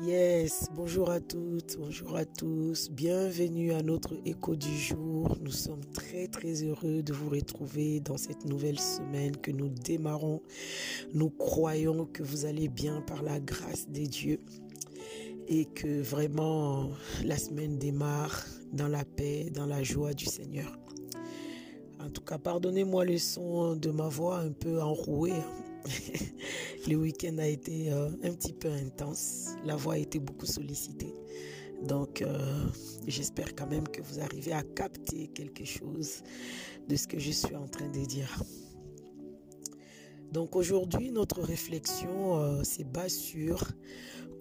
Yes, bonjour à toutes, bonjour à tous, bienvenue à notre écho du jour. Nous sommes très très heureux de vous retrouver dans cette nouvelle semaine que nous démarrons. Nous croyons que vous allez bien par la grâce des dieux et que vraiment la semaine démarre dans la paix, dans la joie du Seigneur. En tout cas, pardonnez-moi le son de ma voix un peu enrouée. le week-end a été euh, un petit peu intense. La voix a été beaucoup sollicitée. Donc, euh, j'espère quand même que vous arrivez à capter quelque chose de ce que je suis en train de dire. Donc aujourd'hui, notre réflexion euh, se base sur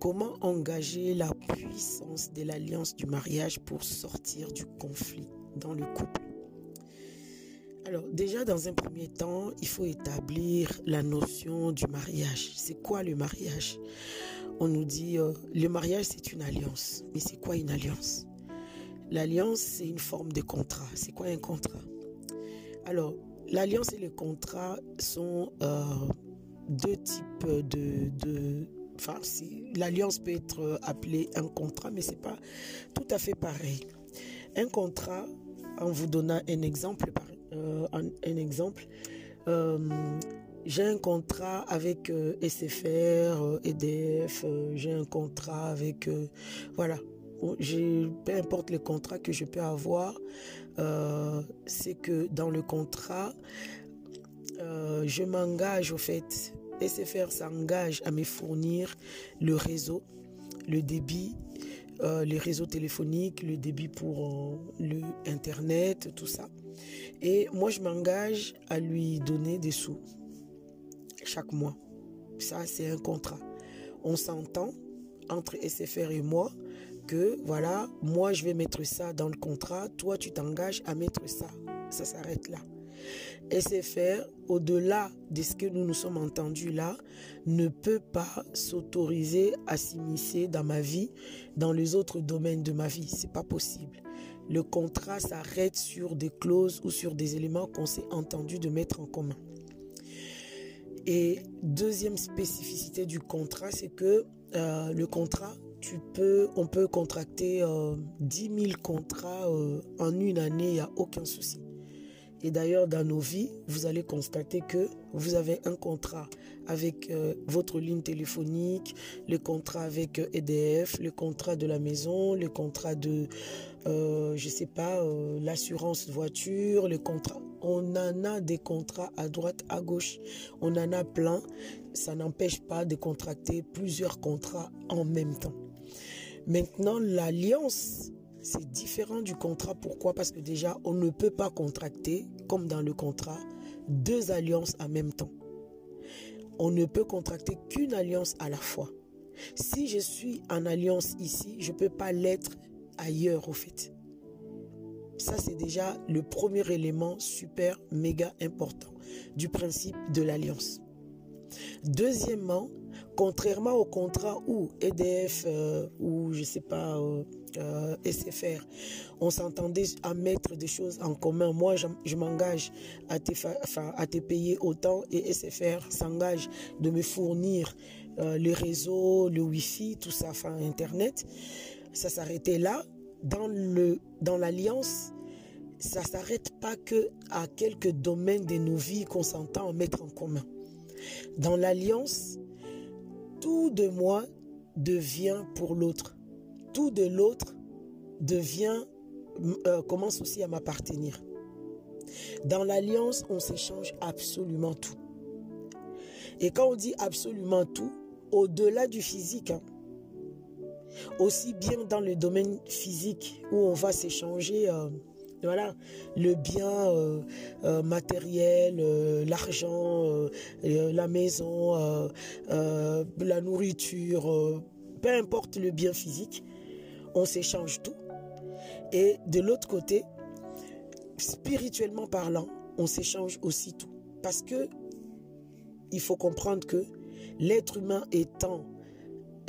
comment engager la puissance de l'alliance du mariage pour sortir du conflit dans le couple. Alors déjà, dans un premier temps, il faut établir la notion du mariage. C'est quoi le mariage? On nous dit, euh, le mariage, c'est une alliance. Mais c'est quoi une alliance? L'alliance, c'est une forme de contrat. C'est quoi un contrat? Alors, l'alliance et le contrat sont euh, deux types de... de enfin, l'alliance peut être appelée un contrat, mais c'est pas tout à fait pareil. Un contrat, en vous donnant un exemple, par euh, un, exemple. Euh, j'ai un contrat avec euh, SFR, EDF, j'ai un contrat avec... voilà, peu importe le contrat que je peux avoir, c'est que dans le contrat, je m'engage au fait, SFR s'engage à me fournir le réseau, le débit, les réseaux téléphoniques, le débit pour le Internet, tout ça. Et moi, je m'engage à lui donner des sous chaque mois. Ça, c'est un contrat. On s'entend entre SFR et moi que, voilà, moi, je vais mettre ça dans le contrat. Toi, tu t'engages à mettre ça. Ça s'arrête là. SFR, au-delà de ce que nous nous sommes entendus là, ne peut pas s'autoriser à s'immiscer dans ma vie, dans les autres domaines de ma vie. C'est pas possible le contrat s'arrête sur des clauses ou sur des éléments qu'on s'est entendu de mettre en commun. Et deuxième spécificité du contrat, c'est que euh, le contrat, tu peux, on peut contracter euh, 10 000 contrats euh, en une année, il n'y a aucun souci. Et d'ailleurs, dans nos vies, vous allez constater que vous avez un contrat avec euh, votre ligne téléphonique, le contrat avec EDF, le contrat de la maison, le contrat de euh, je sais pas, euh, l'assurance voiture, les contrats. On en a des contrats à droite, à gauche. On en a plein. Ça n'empêche pas de contracter plusieurs contrats en même temps. Maintenant, l'alliance, c'est différent du contrat. Pourquoi? Parce que déjà, on ne peut pas contracter, comme dans le contrat, deux alliances en même temps. On ne peut contracter qu'une alliance à la fois. Si je suis en alliance ici, je ne peux pas l'être ailleurs au fait. Ça, c'est déjà le premier élément super, méga important du principe de l'alliance. Deuxièmement, contrairement au contrat où EDF euh, ou je sais pas euh, euh, SFR, on s'entendait à mettre des choses en commun. Moi, je, m'engage à te, à te payer autant et SFR s'engage de me fournir le réseau, le Wi-Fi, tout ça, Internet ça s'arrêtait là. Dans le dans l'alliance, ça s'arrête pas que à quelques domaines de nos vies qu'on s'entend mettre en commun. Dans l'alliance, tout de moi devient pour l'autre. Tout de l'autre devient euh, commence aussi à m'appartenir. Dans l'alliance, on s'échange absolument tout. Et quand on dit absolument tout, au-delà du physique, hein, aussi bien dans le domaine physique où on va s'échanger euh, voilà le bien euh, euh, matériel l'argent la maison la nourriture peu importe le bien physique on s'échange tout. Et de l'autre côté spirituellement parlant on s'échange aussi tout. Parce que il faut comprendre que l'être humain étant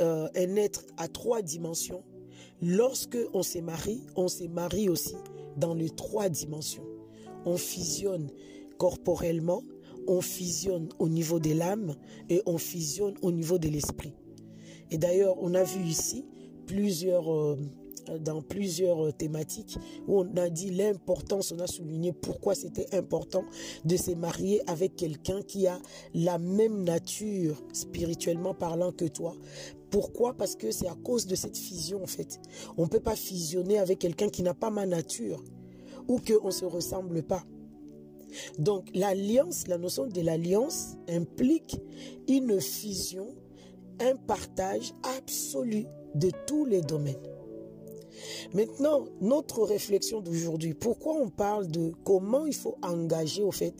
euh, un être à trois dimensions, lorsque on se marie, on se marie aussi dans les trois dimensions. On fusionne corporellement, on fusionne au niveau de l'âme et on fusionne au niveau de l'esprit. Et d'ailleurs, on a vu ici. Euh, dans plusieurs thématiques où on a dit l'importance, on a souligné pourquoi c'était important de se marier avec quelqu'un qui a la même nature spirituellement parlant que toi. Pourquoi? Parce que c'est à cause de cette fusion en fait. On ne peut pas fusionner avec quelqu'un qui n'a pas ma nature ou qu'on ne se ressemble pas. Donc l'alliance, la notion de l'alliance implique une fusion, un partage absolu de tous les domaines. Maintenant, notre réflexion d'aujourd'hui, pourquoi on parle de comment il faut engager au fait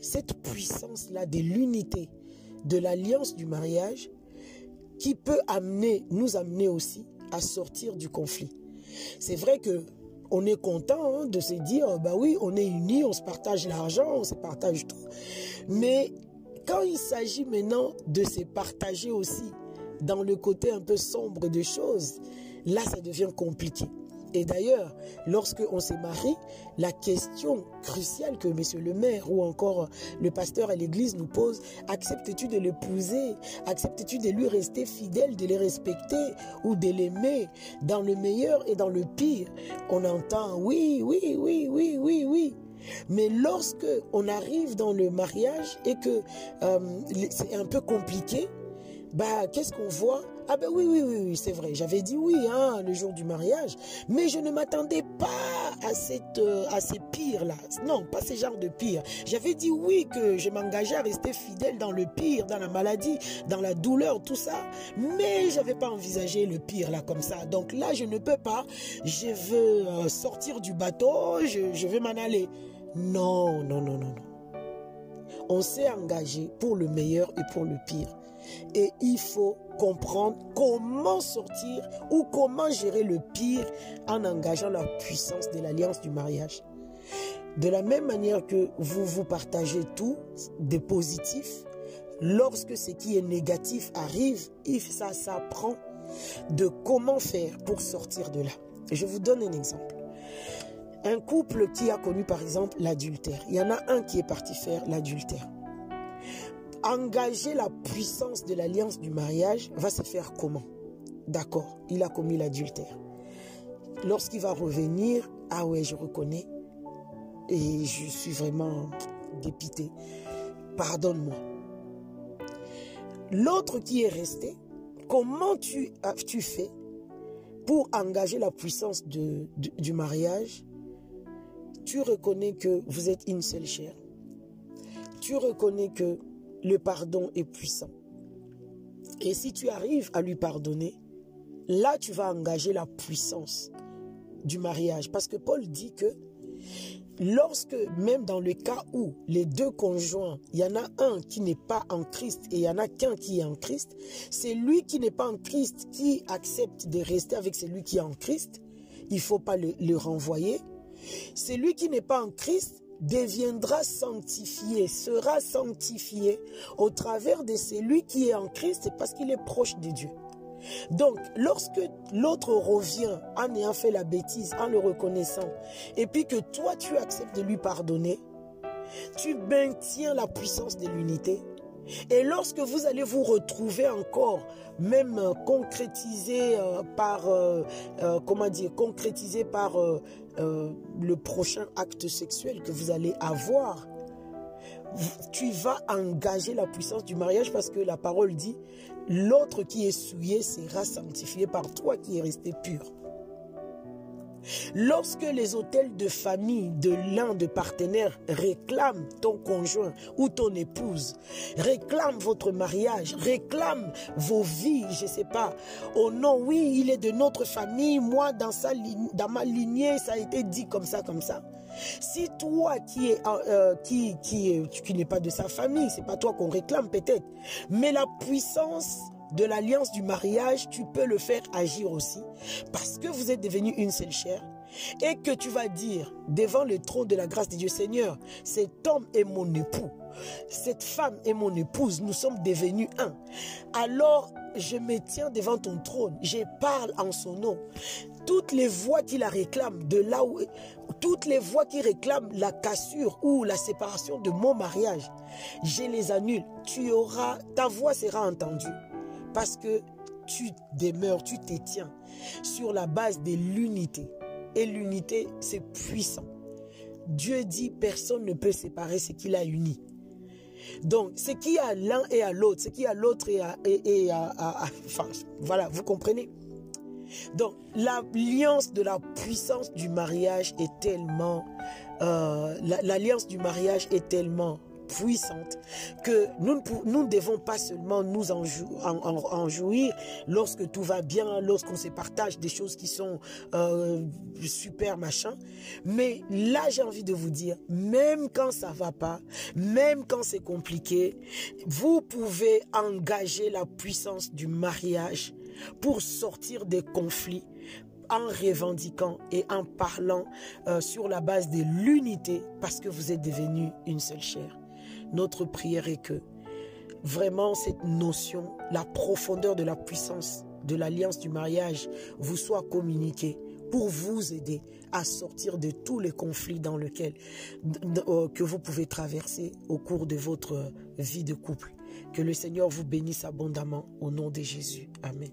cette puissance-là de l'unité, de l'alliance du mariage, qui peut amener, nous amener aussi à sortir du conflit. C'est vrai que on est content hein, de se dire, bah oui, on est unis, on se partage l'argent, on se partage tout. Mais quand il s'agit maintenant de se partager aussi dans le côté un peu sombre des choses, là, ça devient compliqué. Et d'ailleurs, lorsque on s'est marié, la question cruciale que monsieur le maire ou encore le pasteur à l'église nous pose, acceptes-tu de l'épouser? Acceptes-tu de lui rester fidèle, de le respecter ou de l'aimer dans le meilleur et dans le pire? On entend oui, oui, oui, oui, oui, oui. Mais lorsque on arrive dans le mariage et que euh, c'est un peu compliqué, bah qu'est-ce qu'on voit? Ah ben oui, oui, oui, c'est vrai. J'avais dit oui hein, le jour du mariage, mais je ne m'attendais pas à, cette, euh, à ces pires-là. Non, pas ces genres de pires. J'avais dit oui que je m'engageais à rester fidèle dans le pire, dans la maladie, dans la douleur, tout ça. Mais je n'avais pas envisagé le pire là comme ça. Donc là, je ne peux pas. Je veux euh, sortir du bateau, je, je veux m'en aller. Non, non, non, non, non. On s'est engagé pour le meilleur et pour le pire. Et il faut comprendre comment sortir ou comment gérer le pire en engageant la puissance de l'alliance du mariage. De la même manière que vous vous partagez tout de positif, lorsque ce qui est négatif arrive, ça s'apprend de comment faire pour sortir de là. Je vous donne un exemple. Un couple qui a connu par exemple l'adultère, il y en a un qui est parti faire l'adultère engager la puissance de l'alliance du mariage va se faire comment? D'accord, il a commis l'adultère. Lorsqu'il va revenir, ah ouais, je reconnais et je suis vraiment dépité. Pardonne-moi. L'autre qui est resté, comment tu, tu fais pour engager la puissance du mariage? Tu reconnais que vous êtes une seule chair. Tu reconnais que le pardon est puissant. Et si tu arrives à lui pardonner, là tu vas engager la puissance du mariage. Parce que Paul dit que lorsque, même dans le cas où les deux conjoints, il y en a un qui n'est pas en Christ et il y en a qu'un qui est en Christ, c'est lui qui n'est pas en Christ qui accepte de rester avec celui qui est en Christ. Il ne faut pas le, le renvoyer. C'est lui qui n'est pas en Christ deviendra sanctifié, sera sanctifié au travers de celui qui est en Christ parce qu'il est proche de Dieu. Donc, lorsque l'autre revient en ayant fait la bêtise, en le reconnaissant, et puis que toi tu acceptes de lui pardonner, tu maintiens la puissance de l'unité. Et lorsque vous allez vous retrouver encore, même euh, concrétisé euh, par, euh, comment dire, concrétisé par euh, le prochain acte sexuel que vous allez avoir, tu vas engager la puissance du mariage parce que la parole dit, l'autre qui est souillé sera sanctifié par toi qui es resté pur. Lorsque les hôtels de famille de l'un de partenaires réclament ton conjoint ou ton épouse, réclament votre mariage, réclament vos vies, je ne sais pas. Oh non, oui, il est de notre famille, moi dans, sa dans ma lignée, ça a été dit comme ça, comme ça. Si toi qui est euh, qui qui, qui n'est pas de sa famille, c'est pas toi qu'on réclame peut-être, mais la puissance de l'alliance du mariage, tu peux le faire agir aussi. Parce que vous êtes devenu une seule chair. Et que tu vas dire devant le trône de la grâce de Dieu, Seigneur, cet homme est mon époux. Cette femme est mon épouse. Nous sommes devenus un. Alors, je me tiens devant ton trône. Je parle en son nom. Toutes les voix qui la réclament, de là où, toutes les voix qui réclament la cassure ou la séparation de mon mariage, je les annule. Tu auras, ta voix sera entendue parce que tu demeures, tu t'étiens sur la base de l'unité. Et l'unité, c'est puissant. Dieu dit, personne ne peut séparer ce qu'il a uni. Donc, ce qui a l'un et à l'autre, ce qui a l'autre et à, enfin, voilà, vous comprenez? Donc, l'alliance de la puissance du mariage est tellement, euh, l'alliance du mariage est tellement puissante que nous, nous ne devons pas seulement nous en, en, jouir lorsque tout va bien, lorsqu'on se partage des choses qui sont euh, super machin. Mais là, j'ai envie de vous dire, même quand ça va pas, même quand c'est compliqué, vous pouvez engager la puissance du mariage pour sortir des conflits en revendiquant et en parlant euh, sur la base de l'unité parce que vous êtes devenus une seule chair. Notre prière est que vraiment cette notion, la profondeur de la puissance de l'alliance du mariage vous soit communiquée pour vous aider à sortir de tous les conflits dans lesquels euh, que vous pouvez traverser au cours de votre vie de couple. Que le Seigneur vous bénisse abondamment au nom de Jésus. Amen.